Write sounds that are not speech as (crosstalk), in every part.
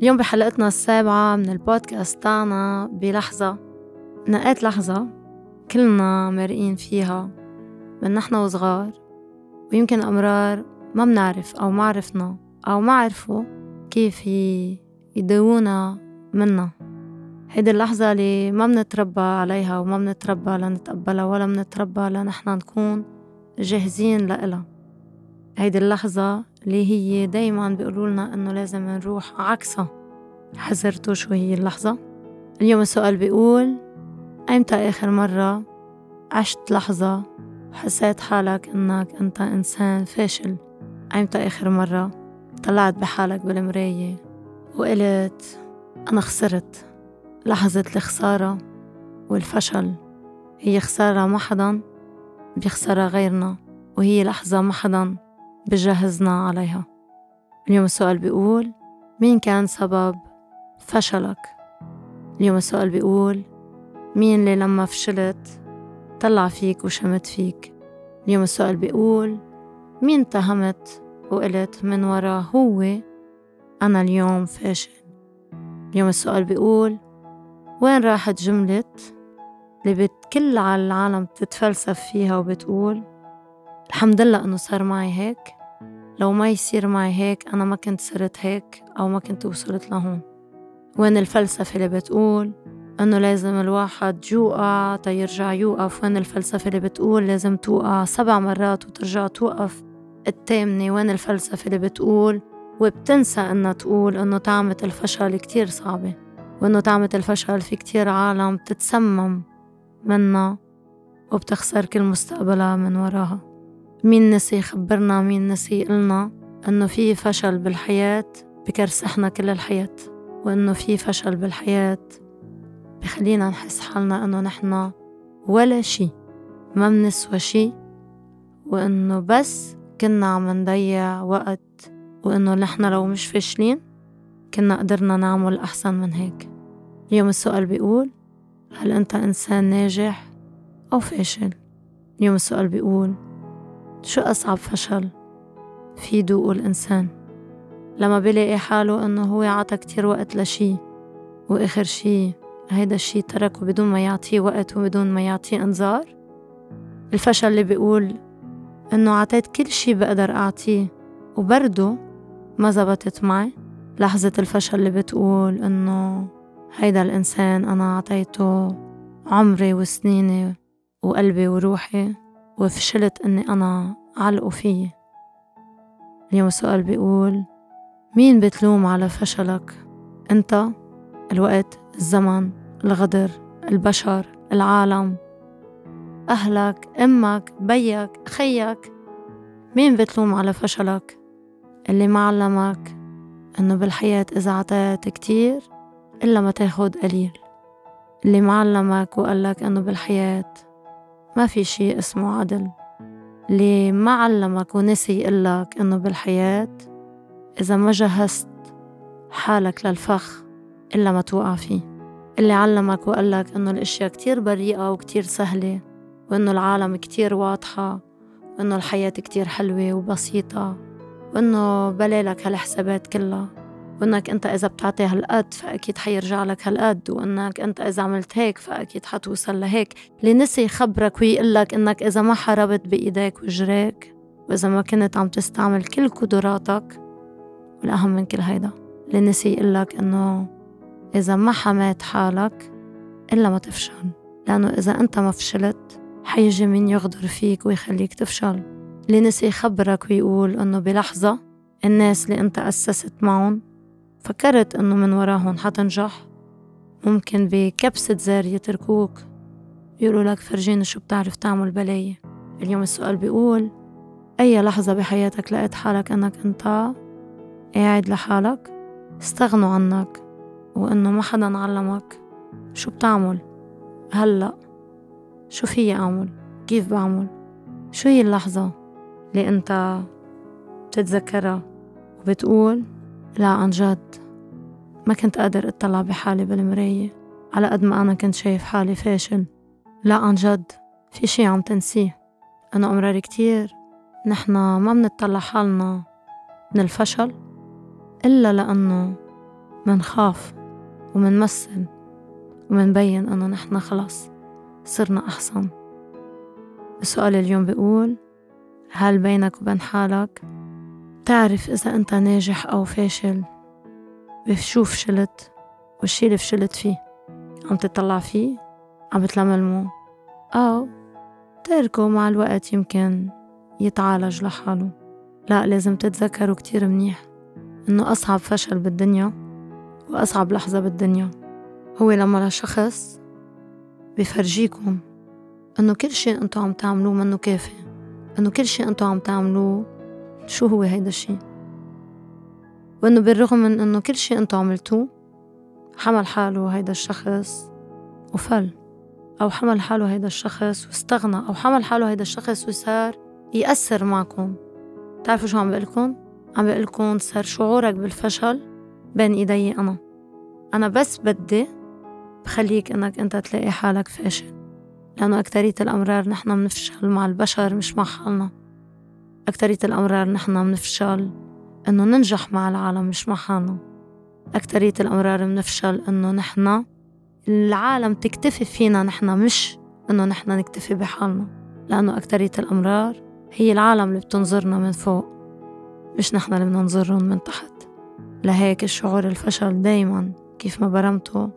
اليوم بحلقتنا السابعة من البودكاست تاعنا بلحظة. نقيت لحظة كلنا مرقين فيها من نحن وصغار ويمكن أمرار ما منعرف أو ما عرفنا أو ما عرفوا كيف يدوونا منا. هيدي اللحظة اللي ما منتربى عليها وما منتربى لنتقبلها ولا منتربى لنحنا نكون جاهزين لإلها. هيدي اللحظة اللي هي دايما بيقولوا لنا إنه لازم نروح عكسها حذرتوا شو هي اللحظة؟ اليوم السؤال بيقول أيمتى آخر مرة عشت لحظة وحسيت حالك إنك أنت إنسان فاشل؟ أيمتى آخر مرة طلعت بحالك بالمراية وقلت أنا خسرت لحظة الخسارة والفشل هي خسارة ما حدا بيخسرها غيرنا وهي لحظة ما حدا بجهزنا عليها. اليوم السؤال بيقول مين كان سبب فشلك؟ اليوم السؤال بيقول مين اللي لما فشلت طلع فيك وشمت فيك؟ اليوم السؤال بيقول مين اتهمت وقلت من ورا هو أنا اليوم فاشل؟ اليوم السؤال بيقول وين راحت جملة اللي بكل على العالم تتفلسف فيها وبتقول الحمد لله إنه صار معي هيك؟ لو ما يصير معي هيك أنا ما كنت صرت هيك أو ما كنت وصلت لهون. وين الفلسفة اللي بتقول إنه لازم الواحد يوقع تيرجع يوقف؟ وين الفلسفة اللي بتقول لازم توقع سبع مرات وترجع توقف؟ التامنة وين الفلسفة اللي بتقول وبتنسى إنها تقول إنه طعمة الفشل كتير صعبة وإنه طعمة الفشل في كتير عالم بتتسمم منها وبتخسر كل مستقبلها من وراها. مين نسي يخبرنا مين نسي يقلنا إنه في فشل بالحياة بكرسحنا كل الحياة وإنه في فشل بالحياة بخلينا نحس حالنا إنه نحنا ولا شي ما منسوى شي وإنه بس كنا عم نضيع وقت وإنه نحنا لو مش فاشلين كنا قدرنا نعمل أحسن من هيك اليوم السؤال بيقول هل أنت إنسان ناجح أو فاشل؟ اليوم السؤال بيقول شو أصعب فشل في يدوقه الإنسان؟ لما بيلاقي حاله إنه هو عطى كتير وقت لشي وآخر شي هيدا الشي تركه بدون ما يعطيه وقت وبدون ما يعطيه إنذار؟ الفشل اللي بيقول إنه عطيت كل شي بقدر أعطيه وبرضه ما زبطت معي لحظة الفشل اللي بتقول إنه هيدا الإنسان أنا عطيته عمري وسنيني وقلبي وروحي. وفشلت إني أنا علقه فيي اليوم السؤال بيقول مين بتلوم على فشلك؟ أنت الوقت الزمن الغدر البشر العالم. أهلك أمك بيك خيك مين بتلوم على فشلك؟ اللي ما علمك إنه بالحياة إذا عطيت كتير إلا ما تاخد قليل. اللي معلمك وقالك إنه بالحياة ما في شي اسمه عدل. اللي ما علمك ونسي يقلك إنه بالحياة إذا ما جهزت حالك للفخ إلا ما توقع فيه. اللي علمك وقالك إنه الأشياء كتير بريئة وكتير سهلة وإنه العالم كتير واضحة وإنه الحياة كتير حلوة وبسيطة وإنه بلالك هالحسابات كلها. وإنك أنت إذا بتعطي هالقد فأكيد حيرجع لك هالقد. وإنك أنت إذا عملت هيك فأكيد حتوصل لهيك. اللي نسي يخبرك ويقلك إنك إذا ما حاربت بإيديك وجريك وإذا ما كنت عم تستعمل كل قدراتك والأهم من كل هيدا. اللي نسي يقلك إنه إذا ما حميت حالك إلا ما تفشل. لأنه إذا أنت ما فشلت حيجي مين يغدر فيك ويخليك تفشل. اللي نسي يخبرك ويقول إنه بلحظة الناس اللي أنت أسست معهم فكرت إنه من وراهم حتنجح ممكن بكبسة زر يتركوك. يقولوا لك فرجيني شو بتعرف تعمل بلاية اليوم السؤال بيقول أي لحظة بحياتك لقيت حالك إنك أنت قاعد لحالك؟ استغنوا عنك. وإنه ما حدا علمك شو بتعمل. هلأ شو فيي أعمل؟ كيف بعمل؟ شو هي اللحظة اللي أنت بتتذكرها؟ وبتقول لا عن جد. ما كنت قادر اطلع بحالي بالمراية على قد ما أنا كنت شايف حالي فاشل. لا عن جد. في شي عم تنسيه. أنا أمرار كتير. نحنا ما منطلع حالنا من الفشل إلا لأنه منخاف ومنمثل ومنبين إنه نحنا خلص صرنا أحسن. السؤال اليوم بيقول هل بينك وبين حالك تعرف إذا أنت ناجح أو فاشل بشو فشلت والشي اللي فشلت فيه عم تطلع فيه عم بتلملمه أو تركه مع الوقت يمكن يتعالج لحاله. لا لازم تتذكروا كتير منيح إنه أصعب فشل بالدنيا وأصعب لحظة بالدنيا هو لما لشخص بفرجيكم إنه كل شي أنتو عم تعملوه منه كافي إنه كل شي أنتو عم تعملوه شو هو هيدا الشي؟ وإنه بالرغم من إنه كل شي أنتو عملتوه حمل حاله هيدا الشخص وفل أو حمل حاله هيدا الشخص واستغنى أو حمل حاله هيدا الشخص وصار يأثر معكم. تعرفوا شو عم بقلكن؟ عم بقلكن صار شعورك بالفشل بين إيدي أنا. أنا بس بدي بخليك إنك أنت تلاقي حالك فاشل لأنه أكترية الأمرار نحن منفشل مع البشر مش مع حالنا. أكترية الأمرار نحن منفشل إنه ننجح مع العالم مش مع حالنا أكترية الأمرار منفشل إنه نحن العالم تكتفي فينا نحن مش إنه نحن نكتفي بحالنا. لأنه أكترية الأمرار هي العالم اللي بتنظرنا من فوق مش نحن اللي بننظرهم من تحت. لهيك الشعور الفشل دايما كيف ما برمته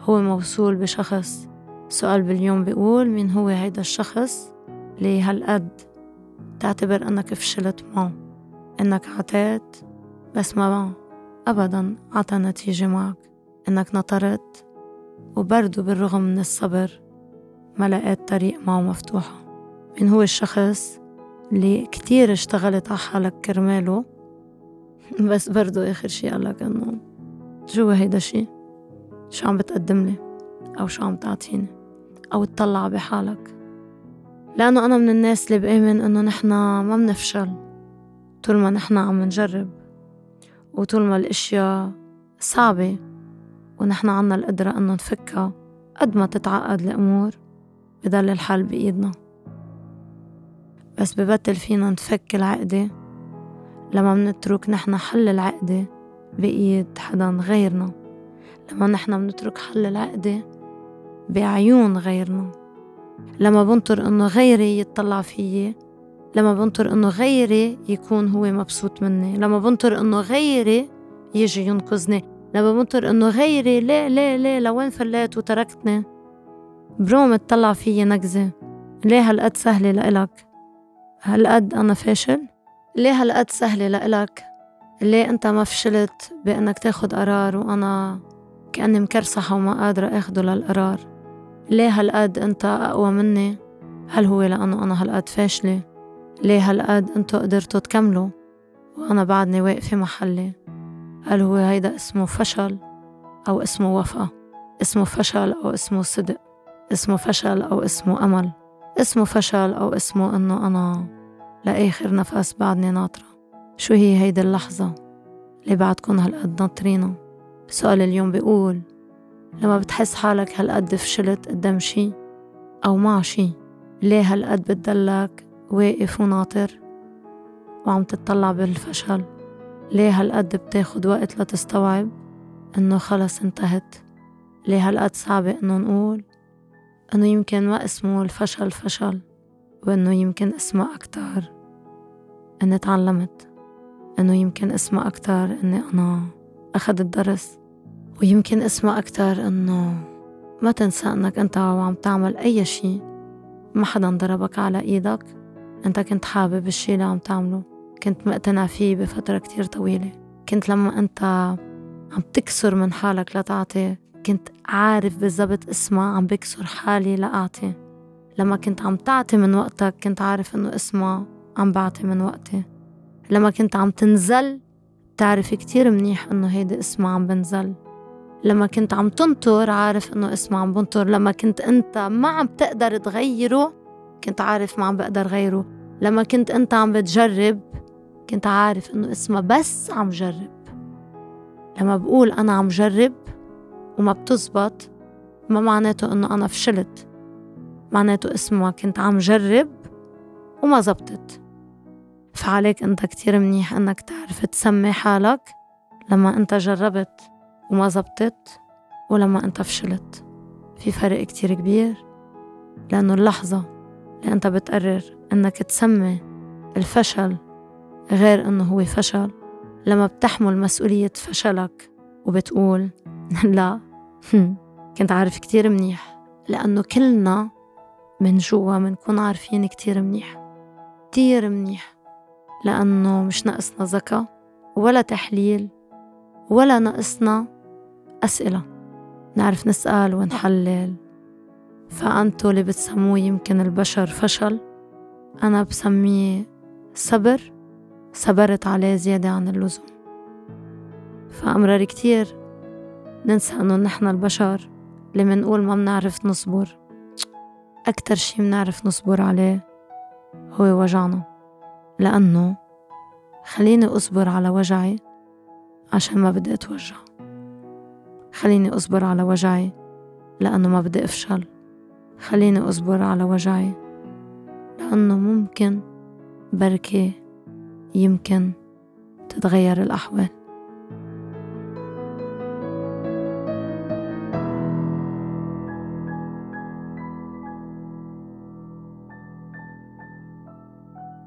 هو موصول بشخص. سؤال باليوم بيقول مين هو هيدا الشخص اللي هالقد تعتبر إنك فشلت معه إنك عطيت بس ما ابدا عطى نتيجة معك. إنك نطرت وبرضو بالرغم من الصبر ما لقيت طريق معه مفتوحة مين هو الشخص اللي كتير اشتغلت على حالك كرماله؟ (laughs) بس برضو آخر شي قالك إنه شو هيدا الشي شو عم بتقدم لي؟ أو شو عم تعطيني؟ أو تطلع بحالك؟ لأنه أنا من الناس اللي بآمن إنه نحنا ما منفشل طول ما نحنا عم نجرب. وطول ما الأشياء صعبة. ونحنا عنا القدرة إنه نفكها قد ما تتعقد الأمور بضل الحل بإيدنا. بس ببطل فينا نفك العقدة. لما منترك نحن حل العقدة بإيد حدا غيرنا. لما نحن بنترك حل العقدة بعيون غيرنا. لما بنطر إنه غيري يتطلع فيي لما بنطر إنه غيري يكون هو مبسوط مني لما بنطر إنه غيري يجي ينقذني لما بنطر إنه غيري ليه ليه ليه لوين فليت وتركتني؟ بروم تطلع فيي نكزة ليه هالقد سهلة لإلك؟ هالقد أنا فاشل؟ ليه هالقد سهلة لإلك؟ ليه أنت ما فشلت بأنك تاخد قرار وأنا كأني مكرسحة وما قادرة أخده للقرار؟ ليه هالقد أنت أقوى مني؟ هل هو لأنه أنا هالقد فاشلة؟ ليه هالقد أنتو قدرتوا تكملوا؟ وأنا بعدني واقفة محلي. هل هو هيدا اسمه فشل أو اسمه وفاء؟ اسمه فشل أو اسمه صدق؟ اسمه فشل أو اسمه أمل؟ اسمه فشل أو اسمه إنه أنا لآخر نفس بعدني ناطرة؟ شو هي هيدي اللحظة اللي بعدكن هالقد ناطرينها؟ سؤال اليوم بيقول لما بتحس حالك هالقد فشلت قدام شي أو مع شي ليه هالقد بتدلك واقف وناطر وعم تطلع بالفشل؟ ليه هالقد بتاخد وقت لتستوعب إنه خلص انتهت؟ ليه هالقد صعبة إنه نقول إنه يمكن ما اسمه الفشل فشل وإنه يمكن اسمه أكتر إني تعلمت؟ إنه يمكن اسمه أكتر إني أنا أخدت درس؟ ويمكن اسمه أكتر إنه ما تنسى إنك أنت وعم تعمل أي شي ما حدا ضربك على إيدك. أنت كنت حابب الشي اللي عم تعمله كنت مقتنع فيه بفترة كتير طويلة. كنت لما أنت عم تكسر من حالك لتعطي كنت عارف بالضبط اسمها عم بكسر حالي لأعطي لما كنت عم تعطي من وقتك كنت عارف إنه اسمها عم بعطي من وقتي. لما كنت عم تنزل تعرف كتير منيح إنه هيدي اسمها عم بنزل. لما كنت عم تنطر عارف إنه اسمها عم بنطر. لما كنت أنت ما عم تقدر تغيره كنت عارف ما عم بقدر غيره. لما كنت أنت عم بتجرب كنت عارف إنه اسمها بس عم جرب. لما بقول أنا عم جرب وما بتزبط ما معناته إنه أنا فشلت. معناته اسمها كنت عم جرب وما زبطت. فعليك أنت كتير منيح إنك تعرف تسمي حالك لما أنت جربت. وما زبطت ولما أنت فشلت في فرق كتير كبير لأنه اللحظة اللي أنت بتقرر أنك تسمي الفشل غير أنه هو فشل. لما بتحمل مسؤولية فشلك وبتقول (laughs) لا (laughs) كنت عارف كتير منيح لأنه كلنا من جوا منكون عارفين كتير منيح كتير منيح لأنه مش ناقصنا ذكاء ولا تحليل ولا ناقصنا أسئلة نعرف نسأل ونحلل. فأنتو اللي بتسموه يمكن البشر فشل. أنا بسميه صبر. صبرت عليه زيادة عن اللزوم. فأمرار كتير ننسى إنه نحن البشر اللي منقول ما منعرف نصبر. أكتر شي منعرف نصبر عليه هو وجعنا. لأنه خليني أصبر على وجعي عشان ما بدي أتوجع. خليني أصبر على وجعي لأنه ما بدي أفشل. خليني أصبر على وجعي لأنه ممكن بركي يمكن تتغير الأحوال.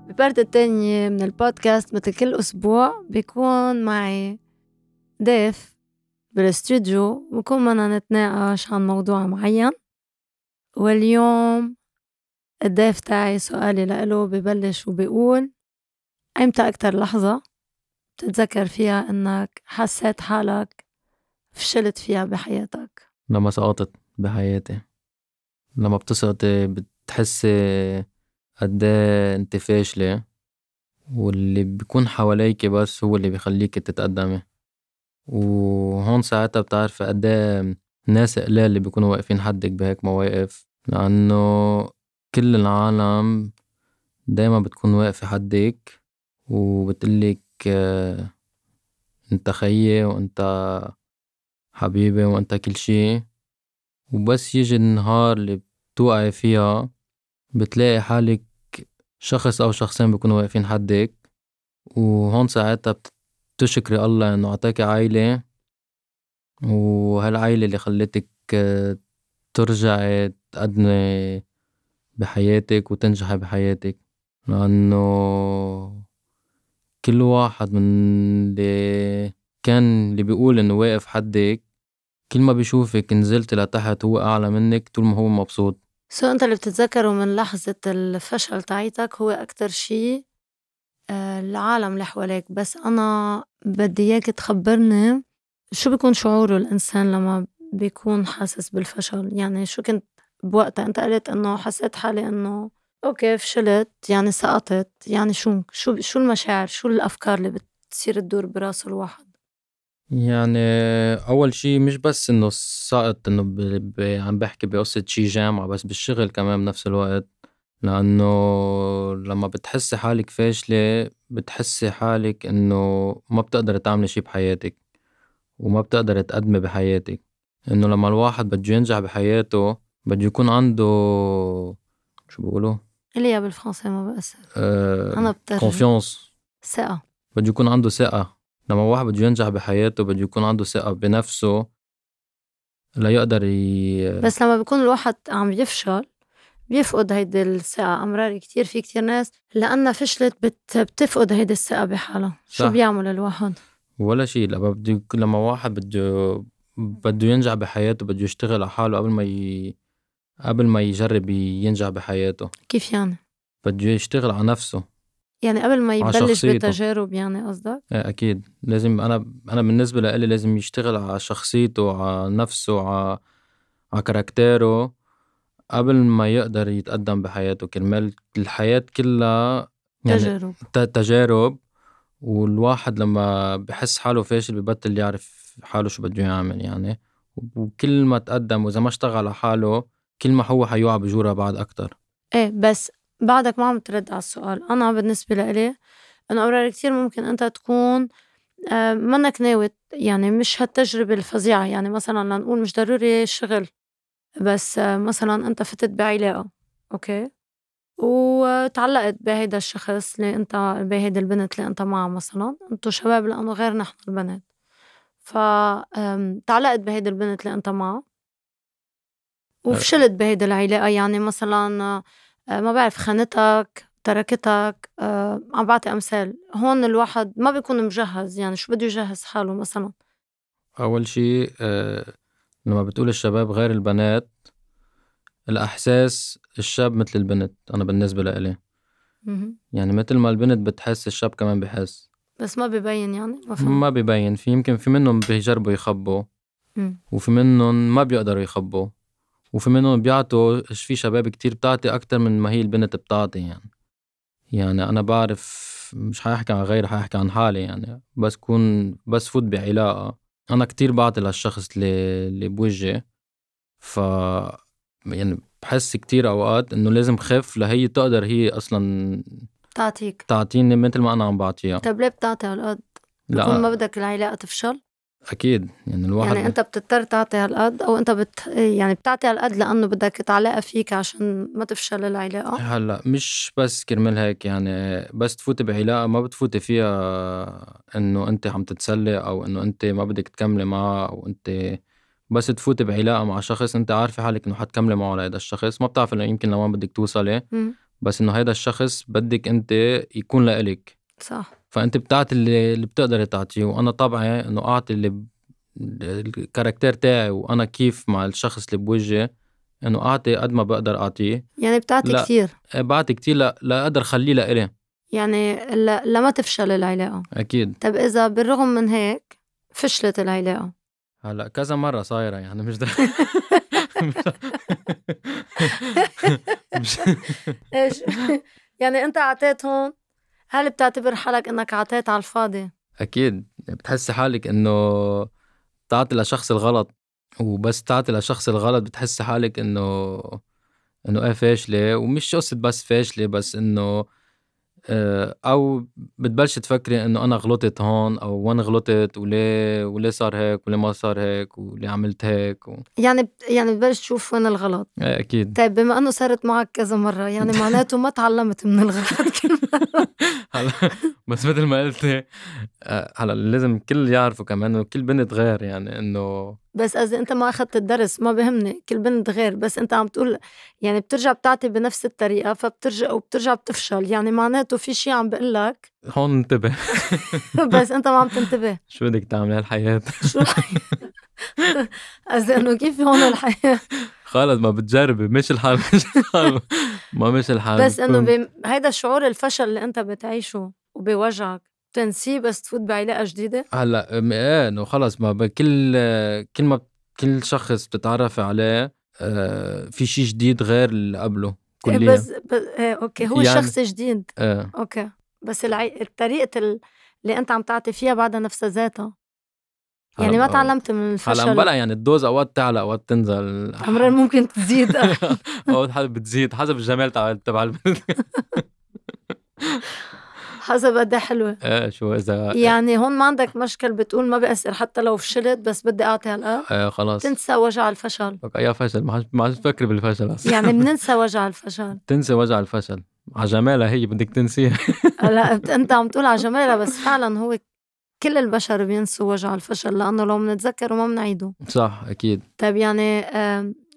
بالبارت التانية من البودكاست مثل كل أسبوع بيكون معي ضيف بالاستوديو بكون بدنا نتناقش عن موضوع معين واليوم الضيف تاعي سؤالي لإله ببلش وبيقول إمتى أكتر لحظة بتتذكر فيها إنك حسيت حالك فشلت فيها بحياتك؟ لما سقطت بحياتي لما بتسقطي بتحسي قد إيه أنت فاشلة واللي بيكون حواليك بس هو اللي بيخليك تتقدمي. وهون ساعتها بتعرفي قد إيه ناس قلال اللي بيكونوا واقفين حدك بهيك مواقف لأنه كل العالم دايما بتكون واقفة حدك وبتقلك آه، أنت خيي وأنت حبيبي وأنت كل شي. وبس يجي النهار اللي بتوقعي فيها بتلاقي حالك شخص أو شخصين بيكونوا واقفين حدك. وهون ساعتها بتشكري الله إنه أعطاكي عائلة وهالعائلة اللي خلتك آه، ترجعي تقدمي بحياتك وتنجحي بحياتك. لأنه كل واحد من اللي كان اللي بيقول إنه واقف حدك كل ما بيشوفك نزلت لتحت هو أعلى منك طول ما هو مبسوط. سو أنت اللي بتتذكره من لحظة الفشل تاعيتك هو أكتر شي آه، العالم اللي حواليك. بس أنا بدي إياك تخبرني شو بيكون شعوره الإنسان لما بيكون حاسس بالفشل؟ يعني شو كنت بوقتها؟ أنت قلت إنه حسيت حالي إنه OK فشلت يعني سقطت. يعني شو شو شو المشاعر؟ شو الأفكار اللي بتصير تدور براس الواحد؟ يعني أول شي مش بس إنه سقط. ب... عم بحكي بقصة شي جامعة بس بالشغل كمان بنفس الوقت. لأنه لما بتحسي حالك فاشلة بتحسي حالك إنه ما بتقدري تعملي شي بحياتك وما بتقدري تقدمي بحياتك. إنه لما الواحد بده ينجح بحياته بده يكون عنده شو بيقولوا؟ اللي بالفرنسي ما بأثر آه... أنا بترجم كونفيونس ثقة. بده يكون عنده ثقة. لما واحد بده ينجح بحياته بده يكون عنده ثقة بنفسه ليقدر ي... بس لما بيكون الواحد عم يفشل بيفقد هيدي الثقة أمرار كتير في كتير ناس لأنها فشلت بت... بتفقد هيدي الثقة بحالها شو. بيعمل الواحد؟ ولا شيء لما بده لما واحد بده بده ينجح بحياته بده يشتغل على حاله قبل ما ي... قبل ما يجرب ينجح بحياته كيف يعني؟ بده يشتغل على نفسه يعني قبل ما يبلش. بتجارب يعني قصدك؟ إيه أكيد لازم أنا أنا بالنسبة لإلي لازم يشتغل على شخصيته على نفسه على على كاركتيره قبل ما يقدر يتقدم بحياته كرمال الحياة كلها يعني تجارب. تجارب والواحد لما بحس حاله فاشل ببطل يعرف حاله شو بده يعمل يعني. وكل ما تقدم وإذا ما اشتغل على حاله كل ما هو حيوقع بجورة بعد أكتر. إيه بس بعدك ما عم ترد على السؤال. أنا بالنسبة لإلي إنه أمرار كتير ممكن أنت تكون آه، منك ناوي يعني مش هالتجربة الفظيعة. يعني مثلا لنقول مش ضروري شغل بس مثلا أنت فتت بعلاقة أوكي؟ وتعلقت بهيدا الشخص اللي أنت بهيدي البنت اللي أنت معها مثلا أنتوا شباب لأنه غير نحن البنات. فتعلقت بهيدي البنت اللي أنت معها؟ وفشلت بهيدي العلاقة؟ يعني مثلا آه، ما بعرف خانتك تركتك آه، عم بعطي أمثال. هون الواحد ما بيكون مجهز يعني شو بده يجهز حاله مثلا؟ أول شي أه لما بتقول الشباب غير البنات الأحساس الشاب مثل البنت أنا بالنسبة لإلي. يعني مثل ما البنت بتحس الشاب كمان بحس. بس ما ببين يعني؟ ما, ما ببين في يمكن في منهم بيجربوا يخبوا وفي منهم ما بيقدروا يخبوا وفي منهم بيعطوا في شباب كتير بتعطي أكتر من ما هي البنت بتعطي يعني. يعني أنا بعرف مش حاحكي عن غيري حاحكي عن حالي يعني. بس كون بس فوت بعلاقة. أنا كتير بعطي للشخص اللي, اللي بوجهي ف يعني بحس كتير أوقات إنه لازم خف لهي تقدر هي أصلا تعطيك تعطيني مثل ما أنا عم بعطيها طب ليه بتعطي هالقد؟ لا ما بدك العلاقة تفشل؟ أكيد يعني الواحد يعني أنت بتضطر تعطي هالقد أو أنت بت يعني بتعطي هالقد لأنه بدك تعلقها فيك عشان ما تفشل العلاقة؟ هلأ مش بس كرمال هيك يعني بس تفوتي بعلاقة ما بتفوتي فيها إنه أنت عم تتسلي أو إنه أنت ما بدك تكملي معها أو أنت بس تفوتي بعلاقة مع شخص أنت عارفة حالك إنه حتكملي معه لهذا الشخص. ما بتعرفي إنه يمكن لوين بدك توصلي بس إنه هذا الشخص بدك أنت يكون لإلك. صح. فأنت بتعطي اللي, اللي بتقدري تعطيه وأنا طبعي إنه أعطي اللي الكاركتير تاعي وأنا كيف مع الشخص اللي بوجهي إنه أعطي قد ما بقدر أعطيه. يعني بتعطي كثير إيه، بعطي كثير لا لا أقدر خليه لإلي. يعني لا لما تفشل العلاقة. أكيد. طب إذا بالرغم من هيك فشلت العلاقة؟ هلأ كذا مرة صايرة يعني مش (laughs) (laughs) (laughs) مش إيش؟ يعني أنت أعطيتهم هل بتعتبر حالك إنك عطيت على الفاضي؟ أكيد بتحس حالك إنه تعطي لشخص الغلط وبس تعطي لشخص الغلط بتحس حالك إنه إنه إيه فاشلة ومش قصة بس فاشلة بس إنه أو بتبلش تفكري إنه أنا غلطت هون أو وين غلطت وليه وليه صار هيك وليه ما صار هيك وليه عملت هيك و... يعني يعني بتبلش تشوف وين الغلط. إيه أكيد. طيب بما إنه صارت معك كذا مرة يعني (laughs) معناته ما تعلمت من الغلط كل مره (laughs) هلا بس مثل ما قلتي آه، هلا لازم الكل يعرفوا كمان إنه كل بنت غير يعني إنه بس قصدي أنت ما أخذت الدرس ما بهمني كل بنت غير بس أنت عم تقول يعني بترجع بتعطي بنفس الطريقة فبترجع وبترجع بتفشل يعني معناته في شيء عم بقول لك؟ هون انتبه. (laughs) بس أنت ما عم تنتبه. شو بدك تعملي هالحياة؟ شو قصدي إنه كيف هون الحياة؟ خلص ما بتجربي مش الحال مش الحال. ما مش الحال. بس إنه بي... هيدا شعور الفشل اللي أنت بتعيشه وبوجعك. تنسيه بس تفوت بعلاقة جديدة؟ هلأ إيه إنه خلص ما كل كل ما كل شخص بتتعرفي عليه آه، في شيء جديد غير اللي قبله إيه، كليا. بس, بس إيه okay هو يعني شخص جديد. إيه. okay بس العي... الطريقة اللي أنت عم تعطي فيها بعدها نفسها ذاتها. يعني ما تعلمت من الفشل. هلا بلا يعني الـ dose أوقات تعلى أوقات تنزل امرار (laughs) ممكن تزيد. أوقات بتزيد حسب الجمال تبع تبع البنت. (laughs) حسب قد إيه حلوة. إيه شو اذا يعني هون ما عندك مشكل بتقول ما بيأثر حتى لو فشلت بس بدي أعطي هالقد إيه خلاص تنسى وجع الفشل. اي فشل ما ما تفكري بالفشل أصلا يعني (laughs) بننسى وجع الفشل. تنسى وجع الفشل. على جمالها هي بدك تنسيها. (laughs) لا (laughs) انت عم تقول على جمالها بس فعلا هو كل البشر بينسوا وجع الفشل لأنه لو بنتذكره ما بنعيده صح أكيد. طيب يعني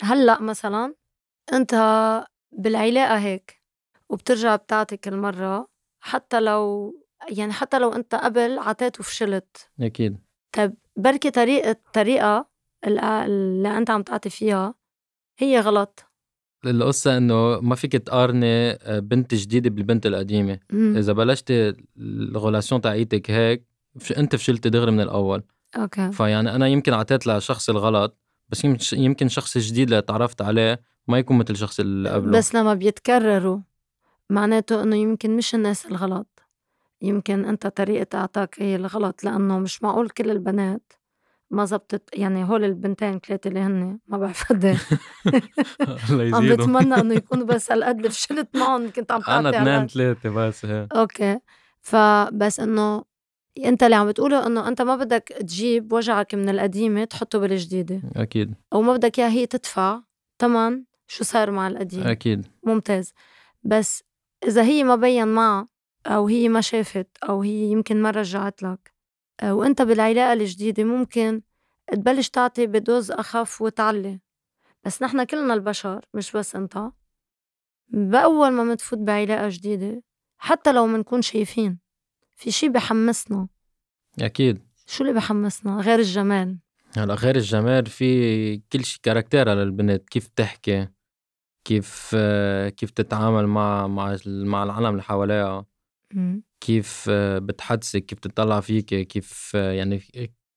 هلأ مثلا أنت بالعلاقة هيك وبترجع بتعطي كل مرة حتى لو يعني حتى لو أنت قبل عطيت وفشلت أكيد. طيب بركي طريقة الطريقة اللي أنت عم تعطي فيها هي غلط. القصة إنه ما فيك تقارني آه، بنت جديدة بالبنت القديمة. مم. إذا بلشتي الـ relation تاعيتك هيك أنت فشلتي دغري من الأول. okay. فيعني أنا يمكن اعطيت لشخص الغلط بس يمكن شخص جديد اللي تعرفت عليه ما يكون مثل الشخص اللي قبله. بس لما بيتكرروا. معناته إنه يمكن مش الناس الغلط. يمكن أنت طريقة إعطاك هي الغلط لأنه مش معقول كل البنات ما زبطت يعني هول البنتين ثلاثة اللي هن ما بعرف (laughs) إيه. عم بتمنى إنه (laughs) يكونوا بس هالقد فشلت معهم كنت عم أنا اثنين ثلاثة بس هيك. أوكي. فبس إنه أنت اللي عم بتقوله إنه أنت ما بدك تجيب وجعك من القديمة تحطه بالجديدة. أكيد. أو ما بدك إياها هي تدفع. ثمن شو صار مع القديم؟ أكيد. ممتاز. بس إذا هي ما بين معها أو هي ما شافت أو هي يمكن ما رجعت لك. آه، وأنت بالعلاقة الجديدة ممكن تبلّش تعطي بدوز أخف وتعلّي، بس نحن كلنا البشر مش بس أنت. بأول ما منفوت بعلاقة جديدة حتّى لو منكون شايفين في شي بي حمّسنا أكيد. شو اللي بحمّسنا؟ غير الجمال؟ هلا غير الجمال في كل شي كاركتيرها للبنت كيف تحكي كيف كيف تتعامل مع مع مع العالم اللي حواليها. كيف بتحدثك كيف تطلع فيك كيف يعني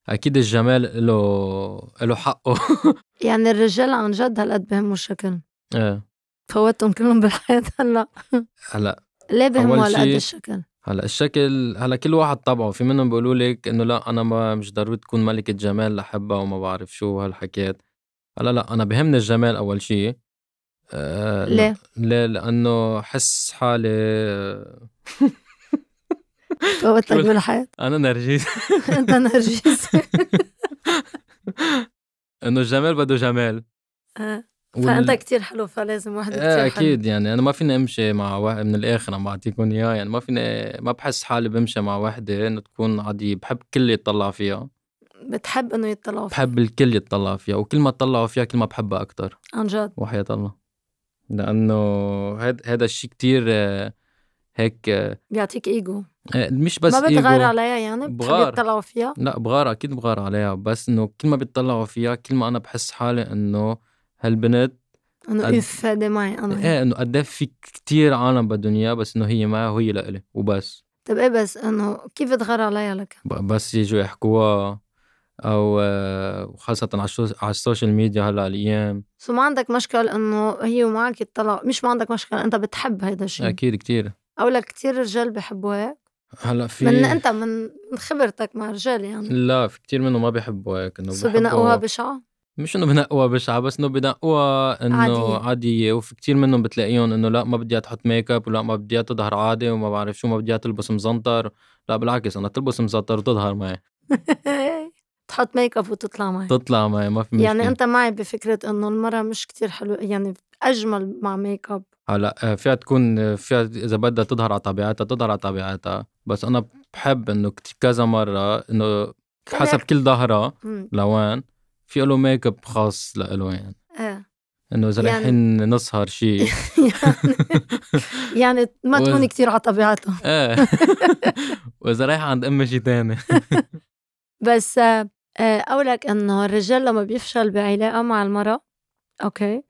أكيد الجمال له له حقه. (laughs) يعني الرجال عن جد هالقد بهموا الشكل إيه. فوتهم كلهم بالحياة هلأ. هلأ. ليه بهموا هالقد الشكل؟ هلأ الشكل هلأ كل واحد طبعه. في منهم بيقولوا لك إنه لأ أنا ما مش ضروري تكون ملكة جمال لحبها وما بعرف شو هالحكيات هلأ لأ أنا بهمني الجمال أول شيء. آه ليه؟ ليه لأنه حس حالي (laughs) فوتك بالحياة أنا نرجس. (laughs) أنت نرجس. (laughs) إنه الجمال بده جمال. آه. وال- فأنت كتير حلو فلازم وحده كتير إيه حلو. أكيد يعني أنا ما فيني أمشي مع واحد من الآخر عم بعطيكم إياه يعني ما فيني ما بحس حالي بمشي مع وحدة إنه تكون عادية بحب كل يتطلع فيها. بتحب إنه يطلعوا فيك بحب الكل يتطلع فيها وكل ما تطلعوا فيها كل ما بحبها أكتر. عن جد. وحياة الله. لأنه هاد هذا الشيء كتير آه، هيك آه، بيعطيك إيجو آه، مش بس ما بتغار إيجو. عليها يعني بغار. يطلعوا فيها لا بغار أكيد بغار عليها بس إنه كل ما بيطلعوا فيها كل ما أنا بحس حالي إنه هالبنت إنه اف هيدي معي أنا إيه إنه قد إيه في كتير عالم بدهم اياه بس إنه هي معي وهي لإلي وبس طيب إيه بس إنه كيف تغار عليها لك بس يجوا يحكوها أو وخاصة على ال social media هلأ الأيام. so ما عندك مشكل إنه هي ومعك يطلعوا مش ما عندك مشكل أنت بتحب هيدا الشيء أكيد كتير. أو لك كتير رجال بحبوا هيك. هلأ في من أنت من خبرتك مع رجال يعني. لا في كتير منهم ما بيحبوا هيك إنه so بنقوها بشعة؟ مش إنه بنقوها بشعة بس إنه بنقوها إنه عادية. عادية. عادية وفي كتير منهم بتلاقيهم إنه لأ ما بدي تحط make up ولأ ما بدي تظهر عادي وما بعرف شو ما بدي تلبس مزنطر. لأ بالعكس أنا تلبس مزنطر وتظهر معي. (laughs) تحط make up وتطلع معي. تطلع معي ما في مشكلة. يعني أنت معي بفكرة إنه المرأة مش كتير حلوة يعني أجمل مع ميك اب هلا فيها تكون فيها إذا بدها تظهر على طبيعتها تظهر على طبيعتها. بس أنا بحب إنه كذا مرة إنه حسب كل ظهرها. لوين في له make up خاص لإله يعني. إيه إنه إذا يعني- رايحين نسهر شيء (laughs) يعني (laughs) يعني ما تكون كتير على طبيعتها (laughs) إيه وإذا رايحة عند أمي شي تاني. بس آه، أقولك إنه الرجال لما بيفشل بعلاقة مع المرأة أوكي؟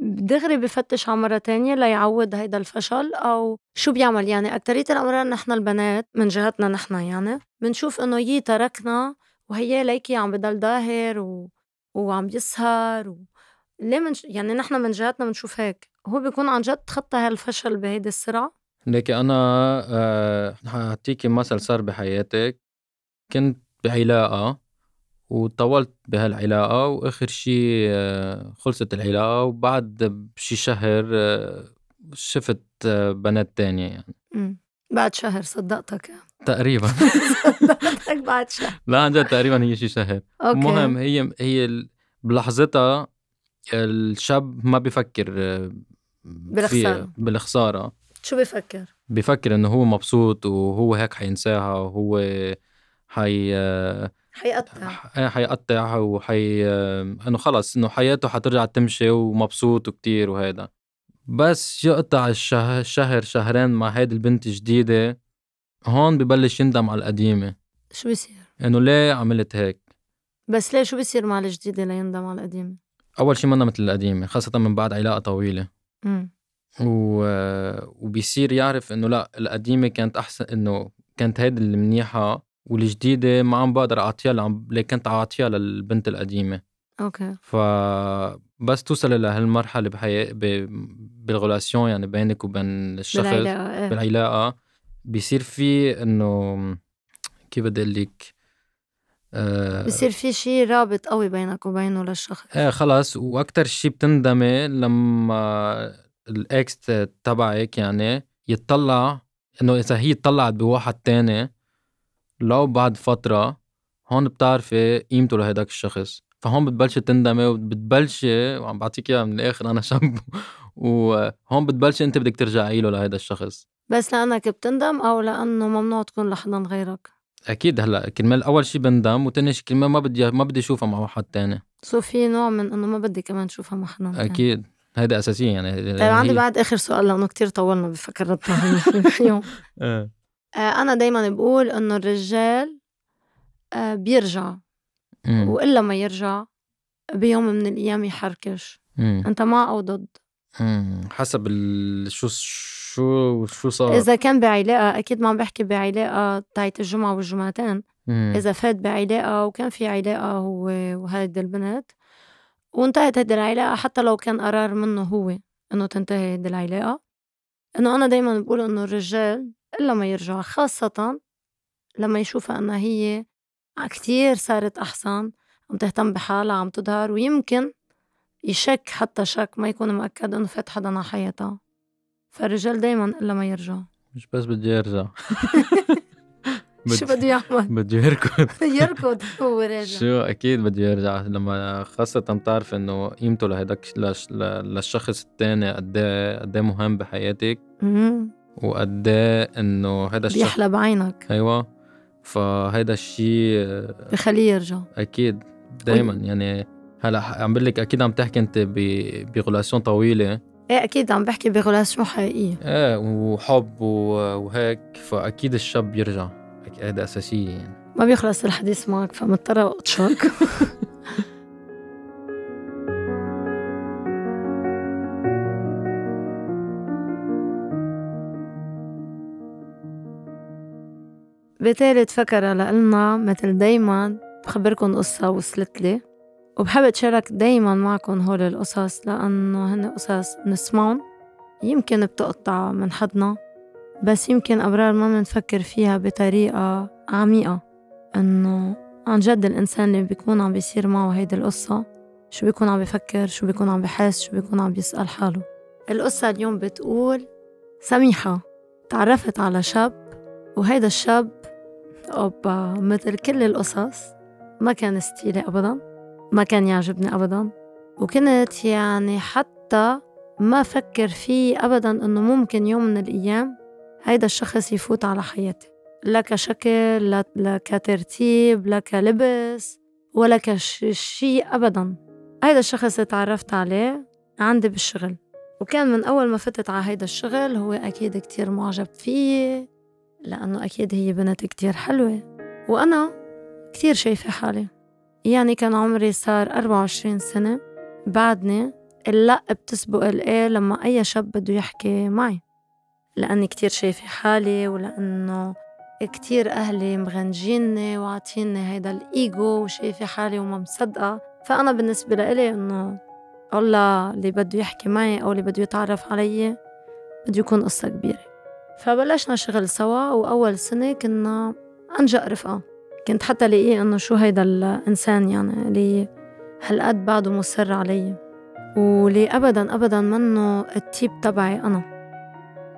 دغري بفتش على مرة تانية ليعوض هيدا الفشل أو شو بيعمل؟ يعني أكترية الأمرار نحن البنات من جهتنا نحن يعني بنشوف إنه يي تركنا وهي ليكي عم بضل ضاهر و... وعم بيسهر و... من يعني نحن من جهتنا بنشوف هيك؟ هو بيكون عن جد تخطى هالفشل بهيدي السرعة؟ ليكي أنا آه، حأعطيكي مثل صار بحياتك. كنت بعلاقة وطولت بهالعلاقة وآخر شي آه، خلصت العلاقة وبعد بشي شهر آه، شفت آه، بنات تانية يعني. بعد شهر صدقتك. تقريبا. (laughs) صدقتك بعد شهر. لا عن جد تقريبا هي شي شهر. أوكي. المهم هي هي بلحظتها الشاب ما بيفكر بالخسارة. بالخسارة. شو بفكر؟ بيفكر إنه هو مبسوط وهو هيك حينساها وهو حي حيقطع. حيقطع وحي إنه خلص إنه حياته حترجع تمشي ومبسوط وكتير وهيدا. بس يقطع الشهر شهر شهرين مع هيدي البنت الجديدة هون ببلش يندم على القديمة. شو بيصير؟ إنه ليه عملت هيك؟ بس ليه شو بيصير مع الجديدة ليندم على القديمة؟ أول شي منا مثل القديمة خاصة من بعد علاقة طويلة. امم و... وبيصير يعرف إنه لا القديمة كانت أحسن إنه كانت هيدي المنيحة والجديدة ما عم بقدر أعطيها اللي كنت أعطيها للبنت القديمة. okay. فبس توصل لهالمرحلة بحياة ب... بال relation يعني بينك وبين الشخص. بالعلاقة إيه بالعلاقة بيصير في إنه كيف بدي أقول لك آه. بصير في شي رابط قوي بينك وبينه للشخص. إيه خلص. وأكتر شيء بتندمي لما ال ex تبعك يعني يتطلع إنه إذا هي طلعت بواحد تاني لو بعد فترة هون بتعرفي قيمته لهيداك الشخص فهون بتبلشي تندمي وبتبلشي وعم بعطيك إياها من الآخر أنا شاب (laughs) وهون بتبلشي أنت بدك ترجعي له لهيدا الشخص. بس لأنك بتندم أو لأنه ممنوع تكون لحدا غيرك؟ أكيد هلأ كرمال اول شي بندم وتاني شي كرمال ما بدي ما بدي أشوفها مع واحد تاني. سو في نوع من إنه ما بدي كمان أشوفها مع حدا. أكيد هيدا اساسيه يعني طيب عندي بعد آخر سؤال لأنه كتير طولنا بفكرتنا (laughs) اليوم. (laughs) آه. أنا دايما بقول إنه الرجال آه، بيرجع مم. وإلا ما يرجع بيوم من الأيام يحركش مم. أنت مع أو ضد مم. حسب. شو شو شو صار إذا كان بعلاقة أكيد ما عم بحكي بعلاقة تاعت الجمعة والجمعتين مم. إذا فات بعلاقة وكان في علاقة هو وهيدي البنت وانتهت هيدي العلاقة حتى لو كان قرار منه هو إنه تنتهي هيدي العلاقة إنه أنا دايما بقول إنه الرجال إلا ما يرجع خاصة لما يشوفها انها هي كتير صارت أحسن عم تهتم بحالها عم تظهر ويمكن يشك حتى شك ما يكون مأكد إنه فات حدا حياتها. فالرجال دايما إلا ما يرجع. مش بس بدي ارجع (laughs) شو بده يعمل؟ بدي يركض. (laughs) يركض هو راجع. شو؟ أكيد بدي يرجع. لما خاصة بتعرف إنه قيمته لهداك لش- ل- للشخص التاني قد إيه قد إيه مهم بحياتك. وقد إيه إنه هذا الشخص بيحلى بعينك أيوه. فهيدا الشيء بخليه يرجع. أكيد دائما يعني هلأ عم بقول لك أكيد عم تحكي أنت ب- بريلاسيون طويلة. إيه أكيد عم بحكي بغلاسيون حقيقية. إيه وحب وهيك فأكيد الشاب بيرجع. أك- هيدا أساسية يعني. ما بيخلص الحديث معك فمضطرة اطشك (laughs) بتالت فكرة لإلنا مثل دايما بخبركن قصة وصلت لي وبحب أتشارك دايما معكم هول القصص لأنه هن قصص نسمعن يمكن بتقطع من حدنا بس يمكن أبرار ما منفكر فيها بطريقة عميقة إنه عن جد الإنسان اللي بيكون عم بيصير معه هيدي القصة شو بيكون عم بفكر شو بيكون عم بحس شو بيكون عم بيسأل حاله. القصة اليوم بتقول سميحة تعرفت على شاب وهيدا الشاب أوبا مثل كل القصص ما كان ستيلي أبدا ما كان يعجبني أبدا وكنت يعني حتى ما فكر فيه أبدا إنه ممكن يوم من الأيام هيدا الشخص يفوت على حياتي. لا كشكل لا, لا كترتيب لا كلبس ولا كشيء أبدا. هيدا الشخص تعرفت عليه عندي بالشغل وكان من أول ما فتت على هيدا الشغل هو أكيد كتير معجب فيي لأنه أكيد هي بنت كتير حلوة. وأنا كتير شايفة حالي. يعني كان عمري صار 24 سنة. بعدني اللأ بتسبق الإيه لما أي شاب بده يحكي معي. لأني كتير شايفة حالي ولأنه كتير أهلي مغنجيني وعاطيني هيدا الإيجو وشايفة حالي وما مصدقة. فأنا بالنسبة لإلي إنه الله اللي بده يحكي معي أو اللي بده يتعرف علي بده يكون قصة كبيرة. فبلشنا شغل سوا وأول سنة كنا أنجأ رفقة. كنت حتى لاقيه إنه شو هيدا الإنسان يعني اللي هالقد بعده مصر علي. واللي أبدا أبدا منه التيب تبعي أنا.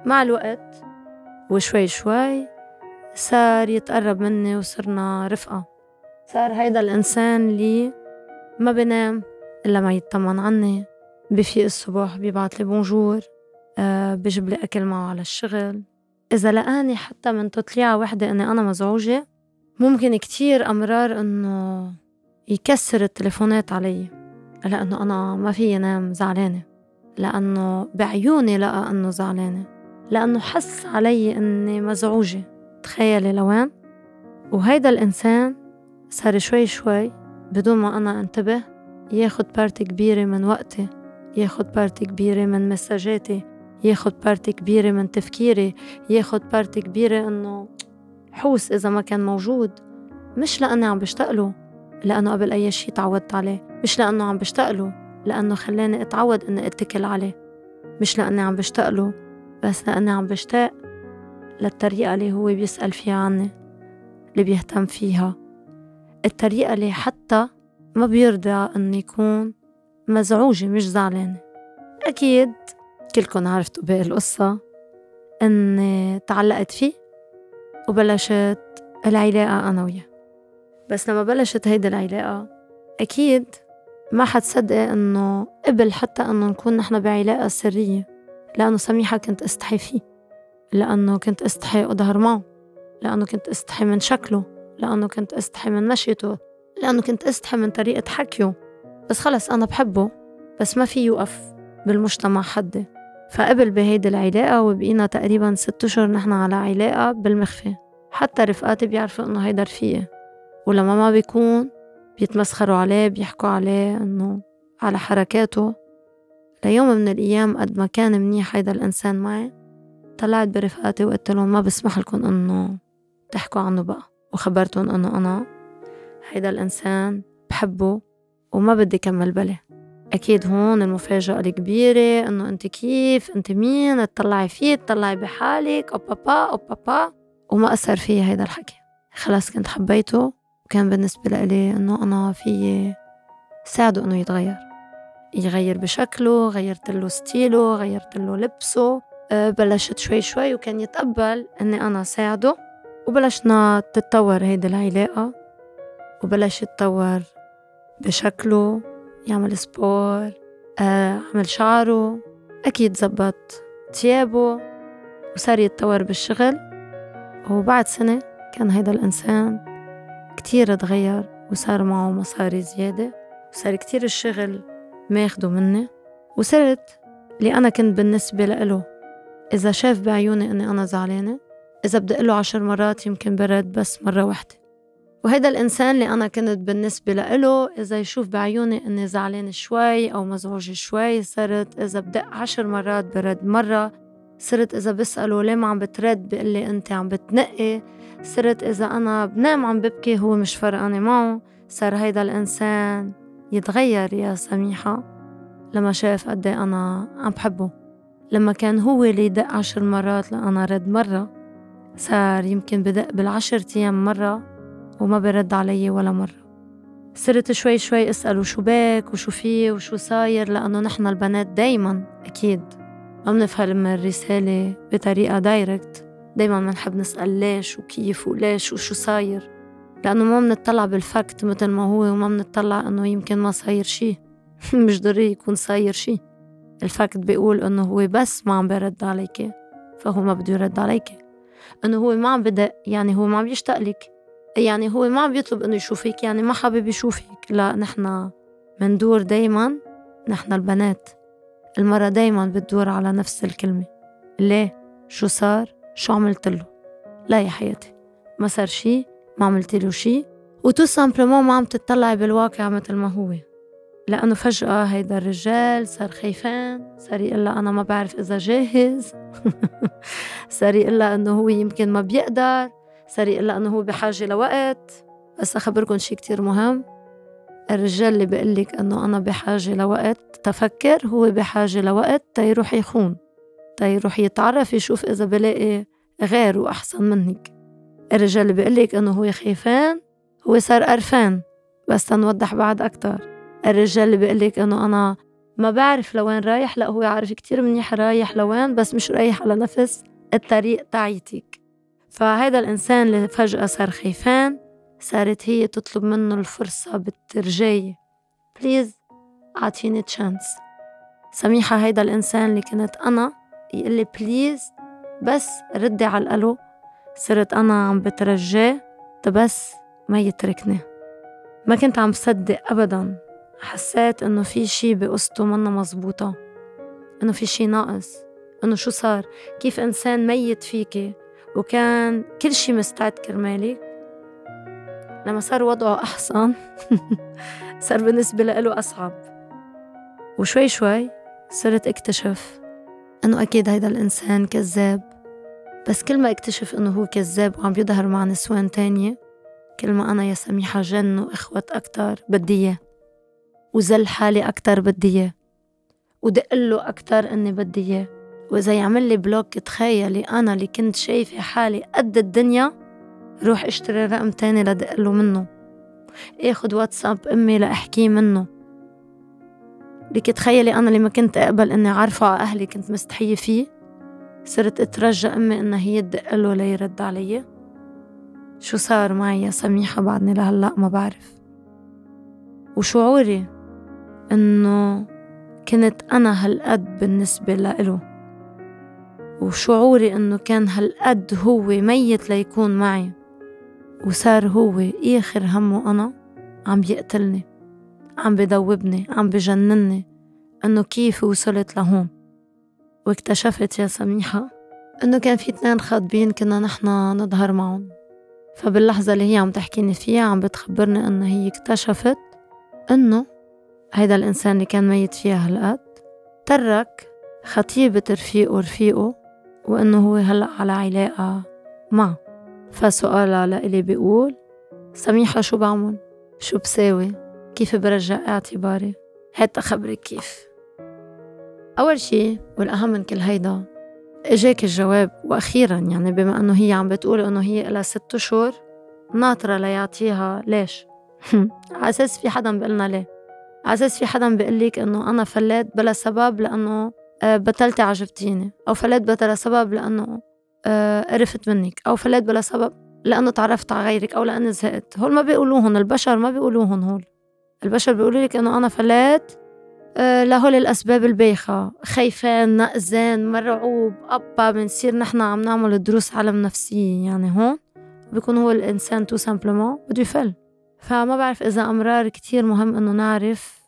مع الوقت وشوي شوي صار يتقرب مني وصرنا رفقة. صار هيدا الإنسان اللي ما بنام إلا ما يطمن عني. بفيق الصبح بيبعت لي بونجور آه بجيب لي أكل معه على الشغل. إذا لقاني حتى من تطليعة وحدة إني أنا مزعوجة ممكن كتير أمرار إنه يكسر التليفونات علي لأنه أنا ما في نام زعلانة لأنه بعيوني لقى إنه زعلانة لأنه حس علي إني مزعوجة. تخيلي لوين؟ وهيدا الإنسان صار شوي شوي بدون ما أنا أنتبه ياخد partie كبيرة من وقتي ياخد partie كبيرة من مساجاتي ياخد partie كبيرة من تفكيري ياخد partie كبيرة إنه حوس إذا ما كان موجود. مش لأني عم بشتاق له لأنه قبل أي شي تعودت عليه. مش لأنه عم بشتاق له لأنه خلاني أتعود إني أتكل عليه. مش لأني عم بشتاق له بس لأني عم بشتاق للطريقة اللي هو بيسأل فيها عني اللي بيهتم فيها. الطريقة اللي حتى ما بيرضى إنه يكون مزعوجة مش زعلانة. أكيد كلكن عرفتوا باقي القصة إني تعلقت فيه وبلشت العلاقة أنا وياه. بس لما بلشت هيدي العلاقة أكيد ما حتصدقي إنه قبل حتى إنه نكون نحن بعلاقة سرية لأنه سميحة كنت أستحي فيه لأنه كنت أستحي أظهر معه لأنه كنت أستحي من شكله لأنه كنت أستحي من مشيته لأنه كنت أستحي من طريقة حكيه. بس خلص أنا بحبه بس ما في يوقف بالمجتمع حدي. فقبل بهيدي العلاقة وبقينا تقريبا ست أشهر نحن على علاقة بالمخفي. حتى رفقاتي بيعرفوا إنه هيدا رفيقي. ولما ما بيكون بيتمسخروا عليه بيحكوا عليه إنه على حركاته. ليوم من الأيام قد ما كان منيح هيدا الإنسان معي طلعت برفقاتي وقلت لهم ما بسمح لكم إنه تحكوا عنه بقى. وخبرتهم إنه أنا هيدا الإنسان بحبه وما بدي كمل بلي. أكيد هون المفاجأة الكبيرة إنه أنت كيف؟ أنت مين؟ تطلعي فيه تطلعي بحالك أو بابا أو بابا وما أثر فيي هيدا الحكي. خلاص كنت حبيته وكان بالنسبة لإلي إنه أنا في ساعده إنه يتغير. يغير بشكله غيرت له ستيله غيرت له لبسه. أه، بلشت شوي شوي وكان يتقبل إني أنا ساعده. وبلشنا تتطور هيدي العلاقة. وبلش يتطور بشكله. يعمل سبور آه عمل شعره أكيد زبط تيابه وصار يتطور بالشغل. وبعد سنة كان هيدا الإنسان كتير تغير وصار معه مصاري زيادة. وصار كتير الشغل ماخده مني. وصرت اللي أنا كنت بالنسبة لإله إذا شاف بعيوني إني أنا زعلانة إذا بدي له عشر مرات يمكن برد بس مرة واحدة. وهيدا الإنسان اللي أنا كنت بالنسبة لإله إذا يشوف بعيوني إني زعلان شوي أو مزعوجة شوي صرت إذا بدق عشر مرات برد مرة صرت إذا بسأله ليه ما عم بترد بيقول لي أنت عم بتنقي صرت إذا أنا بنام عم ببكي هو مش فرقانة معه صار هيدا الإنسان يتغير يا سميحة لما شاف قد إيه أنا عم بحبه. لما كان هو اللي يدق عشر مرات لأنا رد مرة صار يمكن بدق بالعشر أيام مرة. وما برد علي ولا مرة. صرت شوي شوي أسأله شو باك وشو فيه وشو صاير لأنه نحن البنات دايما أكيد ما بنفهم الرسالة بطريقة direct دايما بنحب نسأل ليش وكيف وليش وشو صاير. لأنه ما بنطلع بال fact مثل ما هو وما بنطلع إنه يمكن ما صاير شي. (laughs) مش ضروري يكون صاير شي. ال fact بيقول إنه هو بس ما عم برد عليك فهو ما بده يرد عليك. إنه هو ما عم بدق يعني هو ما عم يشتاق لك. يعني هو ما عم بيطلب إنه يشوفك يعني ما حابب يشوفك. لا نحن مندور دايما نحن البنات. المرة دايما بتدور على نفس الكلمة. ليه؟ شو صار؟ شو عملت له؟ لا يا حياتي. ما صار شي ما عملت له شي و tout simplement ما عم تطلعي بالواقع مثل ما هو. لأنه فجأة هيدا الرجال صار خايفان صار يقول أنا ما بعرف إذا جاهز. (laughs) صار يقول إنه هو يمكن ما بيقدر. صار يقول لها أنه هو بحاجة لوقت. بس أخبركم شيء كتير مهم. الرجال اللي بيقول لك إنه أنا بحاجة لوقت تفكر هو بحاجة لوقت تيروح يخون تيروح يتعرف يشوف إذا بلاقي غيره احسن منك. الرجال اللي بيقول لك إنه هو خايفان هو صار قرفان. بس تنوضح بعد أكتر. الرجال اللي بيقول لك إنه أنا ما بعرف لوين رايح لا هو عارف كتير منيح رايح لوين بس مش رايح على نفس الطريق تاعيتك. فهذا الإنسان اللي فجأة صار خيفان صارت هي تطلب منه الفرصة بالترجية. please أعطيني chance سميحة هيدا الإنسان اللي كنت أنا يقول لي please بس ردي على الألو. صرت أنا عم بترجاه بس ما يتركني. ما كنت عم صدق أبدا. حسيت إنه في شي بقصته منا مزبوطة. إنه في شي ناقص. إنه شو صار؟ كيف إنسان ميت فيكي؟ وكان كل شي مستعد كرمالي. لما صار وضعه أحسن (laughs) صار بالنسبة له أصعب. وشوي شوي صرت أكتشف إنه أكيد هيدا الإنسان كذاب. بس كل ما أكتشف إنه هو كذاب وعم يظهر مع نسوان تانية كل ما أنا يا سميحة جن وإخوة أكتر بدي إياه. وزل حالي أكتر بدي إياه. ودقله أكتر إني بدي إياه. وإذا يعمل لي بلوك تخيلي أنا اللي كنت شايفة حالي قد الدنيا روح اشتري رقم تاني لدقله منه. آخد واتساب أمي لأحكيه منه. لك تخيلي أنا اللي ما كنت أقبل إني عارفة على أهلي كنت مستحية فيه؟ صرت أترجى أمي إنها هي تدقله ليرد علي. شو صار معي يا سميحة بعدني لهلأ ما بعرف. وشعوري إنه كنت أنا هالقد بالنسبة لإله. وشعوري إنه كان هالقد هو ميت ليكون معي. وصار هو آخر همه أنا عم بيقتلني عم بدوبني عم بجنني إنه كيف وصلت لهون. واكتشفت يا سميحة إنه كان في اتنين خاطبين كنا نحنا نظهر معهم. فباللحظة اللي هي عم تحكيني فيها عم بتخبرني إنه هي اكتشفت إنه هيدا الإنسان اللي كان ميت فيها هالقد ترك خطيبة رفيقه رفيقه وإنه هو هلأ على علاقة معه فسؤالها لإلي بيقول سميحة شو بعمل؟ شو بساوي؟ كيف برجع اعتباري؟ هات أخبرك كيف أول شي والأهم من كل هيدا إجاك الجواب وأخيرا يعني بما أنه هي عم بتقول أنه هي إلها ست أشهر ناطرة ليعطيها ليش؟ (laughs) على أساس في حدا بيقلنا ليه على أساس في حدا بيقول لك إنه أنا فليت بلا سبب لأنه بطلتي عجبتيني أو فليت بلا سبب لأنه آه، قرفت منك أو فليت بلا سبب لأنه تعرفت على غيرك أو لأني زهقت. هول ما بيقولوهن البشر ما بيقولوهن هول. البشر بيقولوا لك إنه أنا فليت آه، لهول الأسباب البايخة خايفان نقزان مرعوب ah bah بنصير نحن عم نعمل دروس علم نفسية يعني هون. بيكون هو الإنسان tout simplement بده يفل فما بعرف إذا أمرار كتير مهم إنه نعرف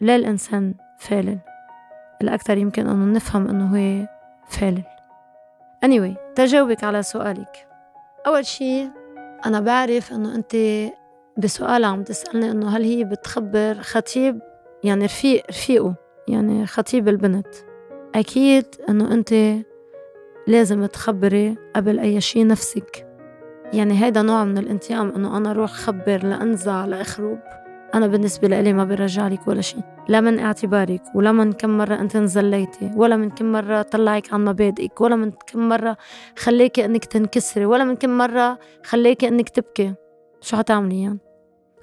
ليه الإنسان فالل. الأكثر يمكن إنه نفهم إنه هو فالل anyway تجاوبك على سؤالك. أول شي أنا بعرف إنه أنت بسؤال عم تسألني إنه هل هي بتخبر خطيب؟ يعني رفيق رفيقه يعني خطيب البنت. أكيد إنه أنت لازم تخبري قبل أي شي نفسك. يعني هيدا نوع من الانتقام إنه أنا روح خبر لأنزع لأخرب أنا بالنسبة لإلي ما برجع لك ولا شي. لا من اعتبارك ولا من كم مرة أنت نزليتي ولا من كم مرة طلعك عن مبادئك ولا من كم مرة خليكي إنك تنكسري ولا من كم مرة خليكي إنك تبكي. شو حتعملي يعني؟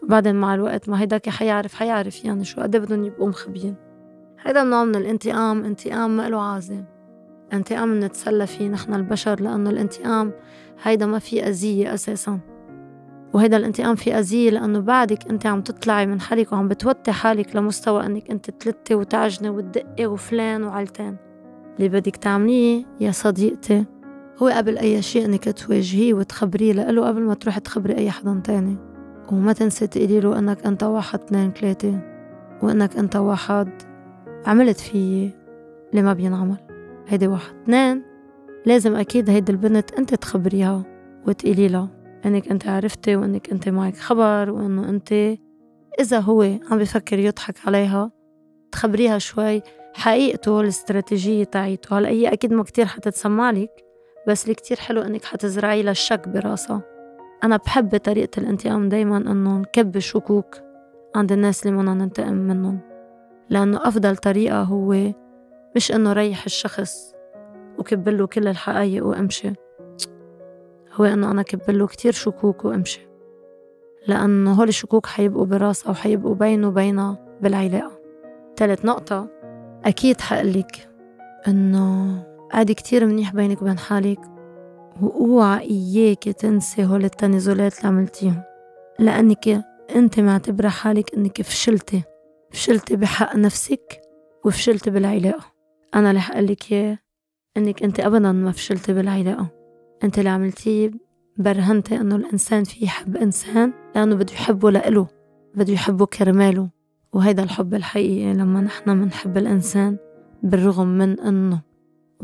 بعدين مع الوقت ما هيداك حيعرف حيعرف يعني شو قد بدهم يبقوا مخبيين. هيدا النوع من الانتقام انتقام ما له عازم. انتقام نتسلى فيه نحن البشر لأنه الانتقام هيدا ما في أذية أساساً. وهيدا الانتقام في أذية لأنه بعدك أنت عم تطلعي من حالك وعم بتوطي حالك لمستوى أنك أنت تلتي وتعجني وتدقي وفلان وعلتان. اللي بدك تعمليه يا صديقتي هو قبل أي شيء أنك تواجهيه وتخبريه لإله قبل ما تروحي تخبري أي حدا تاني. وما تنسي تقولي له أنك أنت واحد اثنين ثلاثة وأنك أنت واحد عملت فيي اللي ما بينعمل. هيدي واحد. اثنين لازم أكيد هيدي البنت أنت تخبريها وتقولي لها. إنك أنت عرفتي وإنك أنت معك خبر وإنه أنت إذا هو عم بفكر يضحك عليها تخبريها شوي. حقيقته الاستراتيجية تاعيته. هلأ هي أكيد ما كتير حتتسمع لك بس اللي كتير حلو إنك حتزرعي لها الشك براسها. أنا بحب بطريقة الانتقام دايما إنه نكب الشكوك عند الناس اللي بدنا ننتقم منهم. لأنه أفضل طريقة هو مش إنه ريح الشخص وكبله كل الحقايق وأمشي. هو إنه أنا كبله كتير شكوك وأمشي لأنه هول الشكوك حيبقوا براسها وحيبقوا بينه وبينها بالعلاقة. تالت نقطة أكيد حقلك إنه عادي كتير منيح بينك وبين حالك وأوعى إياك تنسي هول التنازلات اللي عملتيهم لأنك أنت معتبرة حالك إنك فشلتي فشلتي بحق نفسك وفشلتي بالعلاقة. أنا اللي حقلك إياه إنك أنت أبدا ما فشلتي بالعلاقة. أنت اللي عملتيه برهنتي إنه الإنسان فيه يحب إنسان لأنه بده يحبه لإله بده يحبه كرماله. وهيدا الحب الحقيقي لما نحن منحب الإنسان بالرغم من إنه.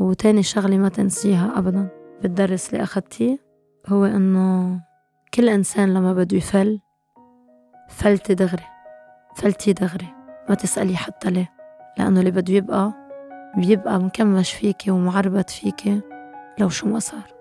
وتاني شغلة ما تنسيها أبدا بالدرس اللي أخدتيه هو إنه كل إنسان لما بده يفل فلتي دغري فلتي دغري. ما تسألي حتى ليه لأنه اللي بده يبقى بيبقى مكمش فيكي ومعربت فيكي لو شو ما صار.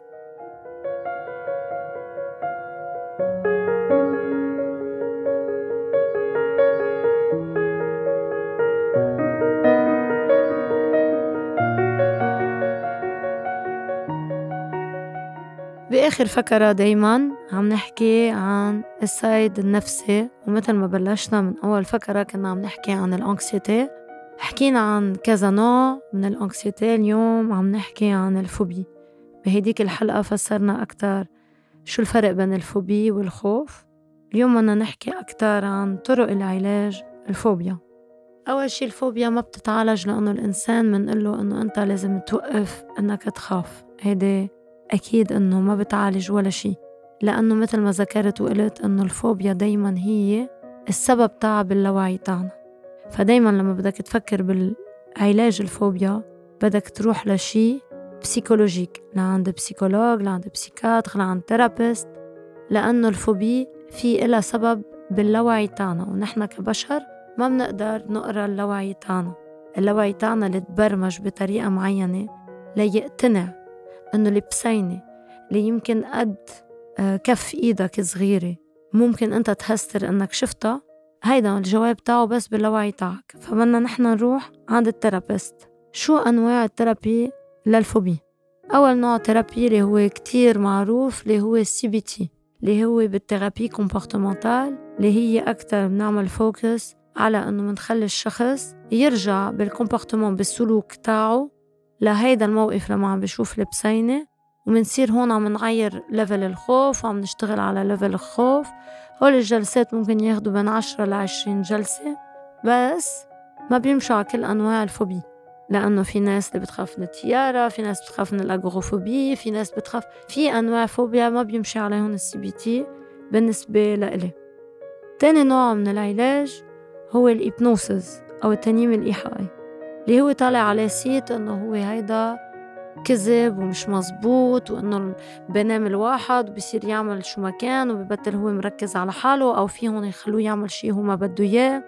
بآخر فكرة دايما عم نحكي عن السايد النفسي ومثل ما بلشنا من أول فكرة كنا عم نحكي عن الأنكسيتي. حكينا عن كذا نوع من الأنكسيتي اليوم عم نحكي عن الفوبي بهديك الحلقة فسرنا أكتر شو الفرق بين الفوبي والخوف. اليوم بدنا نحكي أكتر عن طرق العلاج الفوبيا. أول شي الفوبيا ما بتتعالج لأنه الإنسان منقله إنه أنت لازم توقف إنك تخاف. هيدي أكيد إنه ما بتعالج ولا شي لأنه مثل ما ذكرت وقلت إنه الفوبيا دايما هي السبب تاعها باللاوعي تاعنا. فدايما لما بدك تفكر بالعلاج الفوبيا بدك تروح لشي psychologique لعند psychologue لعند psychiatre لعند therapist لأنه ال phobie في إلها سبب باللاوعي تاعنا ونحن كبشر ما بنقدر نقرأ اللاوعي تاعنا. اللاوعي تاعنا اللي تبرمج بطريقة معينة ليقتنع إنه البسينة اللي يمكن قد آه، كف إيدك صغيرة. ممكن أنت تهستر إنك شفتها هيدا الجواب تاعه بس باللاوعي تاعك. فبدنا نحن نروح عند ال therapist. شو أنواع ال thérapie لل phobie أول نوع thérapie اللي هو كتير معروف اللي هو ال CBT اللي هو بال thérapie comportementale اللي هي أكتر بنعمل focus على إنه منخلي الشخص يرجع بال comportement بالسلوك تاعه. لهيدا الموقف لما عم بشوف البسينة ومنصير هون عم نغير level الخوف وعم نشتغل على level الخوف. هول الجلسات ممكن ياخدوا بين عشرة لعشرين جلسة بس ما بيمشوا على كل أنواع ال phobie لأنه في ناس اللي بتخاف من الطيارة في ناس بتخاف من ال agoraphobie في ناس بتخاف في أنواع فوبيا ما بيمشي عليهم ال CBT بالنسبة لإلي. تاني نوع من العلاج هو ال hypnose أو التنييم الإيحائي. اللي هو طالع عليه صيت إنه هو هيدا كذب ومش مزبوط وإنه بنام الواحد وبصير يعمل شو ما كان وببطل هو مركز على حاله أو فيهم يخلوه يعمل شي هو ما بده إياه.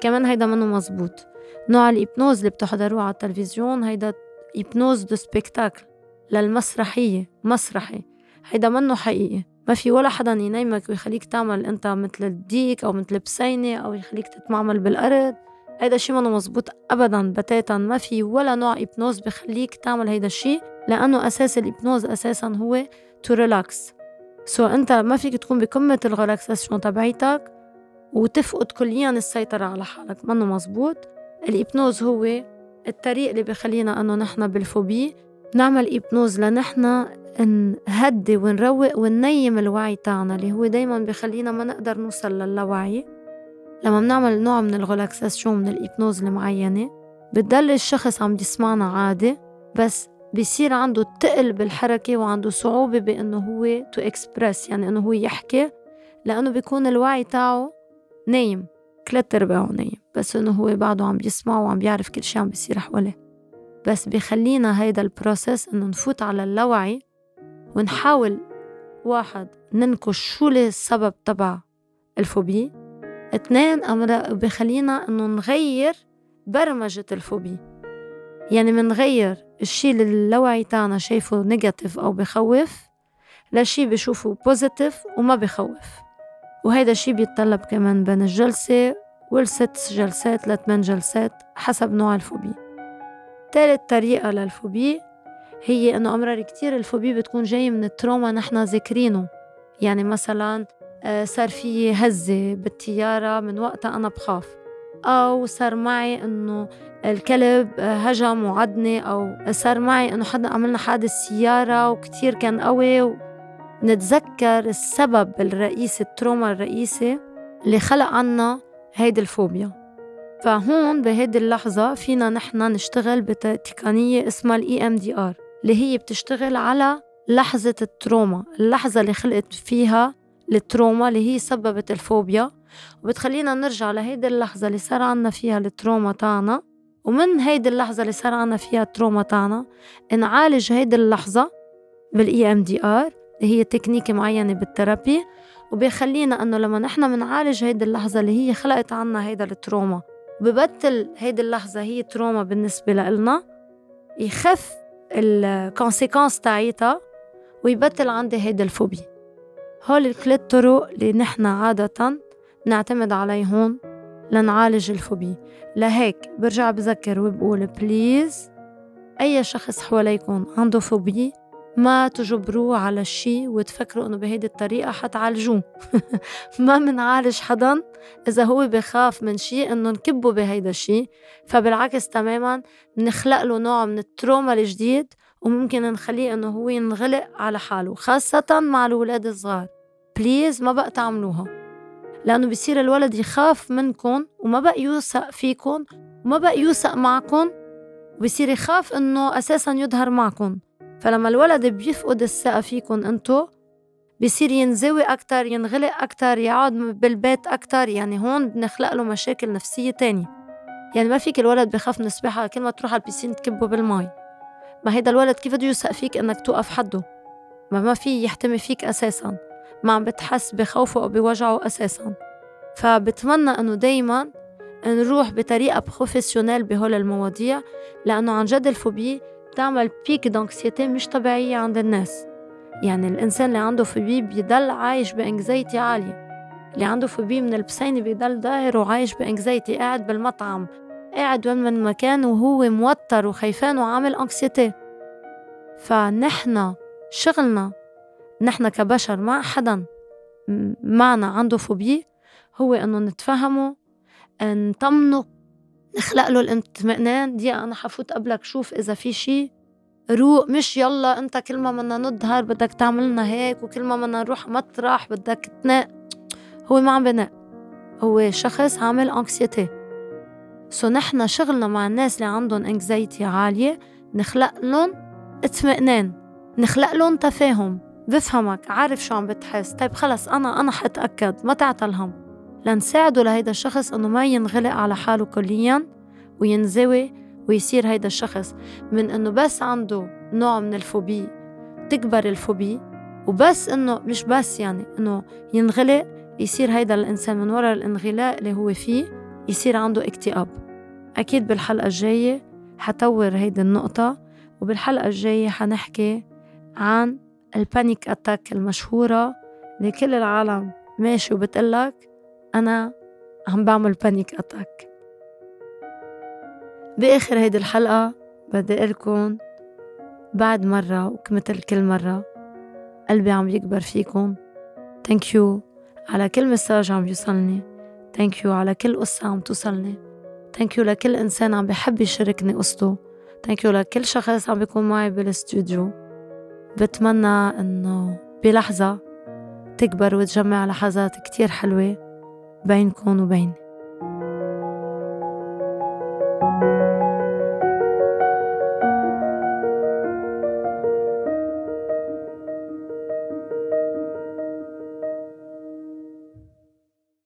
كمان هيدا منه مزبوط. نوع ال hypnose اللي بتحضروه على التلفزيون هيدا hypnose de spectacle للمسرحية مسرحي. هيدا منه حقيقي. ما في ولا حدا ينيمك ويخليك تعمل أنت مثل الديك أو مثل بسينة أو يخليك تتمعمل بالأرض. هيدا الشيء منه مزبوط ابدا بتاتا. ما في ولا نوع hypnose بخليك تعمل هيدا الشيء لأنه أساس ال hypnose أساسا هو to relax so أنت ما فيك تكون بقمة ال relaxation تبعيتك وتفقد كليا السيطرة على حالك. منه مزبوط. ال hypnose هو الطريق اللي بخلينا أنه نحن بال phobie نعمل hypnose لنحن نهدي ونروق وننيم الوعي تاعنا اللي هو دايما بخلينا ما نقدر نوصل للاوعي لما بنعمل نوع من ال relaxation من ال hypnose المعينة بتضل الشخص عم يسمعنا عادي بس بيصير عنده تقل بالحركة وعنده صعوبة بأنه هو to express يعني أنه هو يحكي لأنه بيكون الوعي تاعه نايم ثلاث أرباعه نايم بس إنه هو بعده عم بيسمع وعم بيعرف كل شي عم بيصير حواليه. بس بخلينا هيدا ال process إنه نفوت على اللاوعي ونحاول واحد ننكش شو السبب تبع ال phobie اثنين أمر بخلينا إنه نغير برمجة ال phobie يعني منغير الشي اللي اللاوعي تاعنا شايفه negative أو بخوف لشي بشوفه positive وما بخوف. وهيدا الشي بيتطلب كمان بين الجلسة والست جلسات لثمان جلسات حسب نوع ال phobie تالت طريقة لل phobie هي إنه أمرار كتير ال phobie بتكون جاي من ال trauma نحن ذاكرينه. يعني مثلا صار في هزة بالطيارة من وقتها أنا بخاف. أو صار معي إنه الكلب آه، هجم وعضني أو صار معي إنه حدا عملنا حادث سيارة وكتير كان قوي. نتذكر السبب الرئيسي ال trauma الرئيسي اللي خلق عنا هيدي الفوبيا. فهون بهيدي اللحظة فينا نحن نشتغل بتقنية اسمها ال EMDR اللي هي بتشتغل على لحظة ال trauma اللحظة اللي خلقت فيها ال trauma اللي هي سببت الفوبيا وبتخلينا نرجع لهيدي اللحظة اللي صار عنا فيها ال trauma تاعنا. ومن هيدي اللحظة اللي صار عنا فيها ال trauma تاعنا نعالج هيدي اللحظة بال EMDR اللي هي تكنيك معينة بال thérapie وبيخلينا إنه لما نحن بنعالج هيدي اللحظة اللي هي خلقت عنا هيدا ال trauma وببطل هيدي اللحظة هي trauma بالنسبة لإلنا يخف ال conséquence تاعيتها ويبطل عندي هيدا ال phobie هول الثلاث طرق اللي نحن عادة نعتمد عليهم لنعالج ال phobie لهيك برجع بذكر وبقول please أي شخص حواليكم عنده phobie ما تجبروه على الشي وتفكروا إنه بهيدي الطريقة حتعالجوه. (laughs) ما منعالج حدا إذا هو بخاف من شي إنه نكبه بهيدا الشي فبالعكس تماما بنخلق له نوع من ال trauma الجديد وممكن نخليه إنه هو ينغلق على حاله خاصة مع الولاد الصغار. please ما بقى تعملوها لأنه بصير الولد يخاف منكم وما بقى يوثق فيكم وما بقى يوثق معكم وبصير يخاف إنه أساسا يظهر معكم فلما الولد بيفقد الثقة فيكم إنتو بصير ينزوي أكتر ينغلق أكتر يقعد بالبيت أكتر يعني هون بنخلق له مشاكل نفسية تانية. يعني ما فيك الولد بخاف من السباحة كل ما تروح على البيسين تكبه بالمي. ما هيدا الولد كيف بده يوثق فيك إنك توقف حده؟ ما ما في يحتمي فيك أساسا. ما عم بتحس بخوفه أو بوجعه أساسا. فبتمنى إنه دايما نروح بطريقة professionnelle بهول المواضيع لأنه عن جد الفوبيا بتعمل pic d'anxiété مش طبيعية عند الناس. يعني الإنسان اللي عنده فوبيا بيضل عايش ب anxiety عالية. اللي عنده فوبيا من البسينة بيضل داير وعايش ب anxiety قاعد بالمطعم. قاعد وين ما كان وهو موتر وخيفان وعامل anxiété فنحن شغلنا نحن كبشر مع حدا معنا عنده فوبيا هو إنه نتفهمه نطمنه نخلق له الإطمئنان دي أنا حفوت قبلك شوف إذا في شي روق مش يلا أنت كل ما بدنا نظهر بدك تعملنا هيك وكل ما بدنا نروح مطرح بدك تنق هو ما عم بنق هو شخص عامل anxiety so نحن شغلنا مع الناس اللي عندهم anxiety عالية نخلق لهم اطمئنان نخلق لهم تفاهم. بفهمك عارف شو عم بتحس. طيب خلص أنا أنا حتأكد ما تعتل هم لنساعده لهيدا الشخص إنه ما ينغلق على حاله كليا وينزوي ويصير هيدا الشخص. من إنه بس عنده نوع من الفوبي تكبر الفوبي وبس إنه مش بس يعني إنه ينغلق يصير هيدا الإنسان من وراء الانغلاق اللي هو فيه. يصير عنده اكتئاب. أكيد بالحلقة الجاية حطور هيدي النقطة وبالحلقة الجاية حنحكي عن ال panic attack المشهورة اللي كل العالم ماشي وبتقلك أنا عم بعمل panic attack بآخر هيدي الحلقة بدي لكم بعد مرة وكمثل كل مرة قلبي عم يكبر فيكم. Thank you على كل message عم يوصلني. Thank you على كل قصة عم توصلني. Thank you لكل إنسان عم بحب يشاركني قصته. Thank you لكل شخص عم بيكون معي بالاستوديو. بتمنى إنه بلحظة تكبر وتجمع لحظات كتير حلوة بينكم وبيني.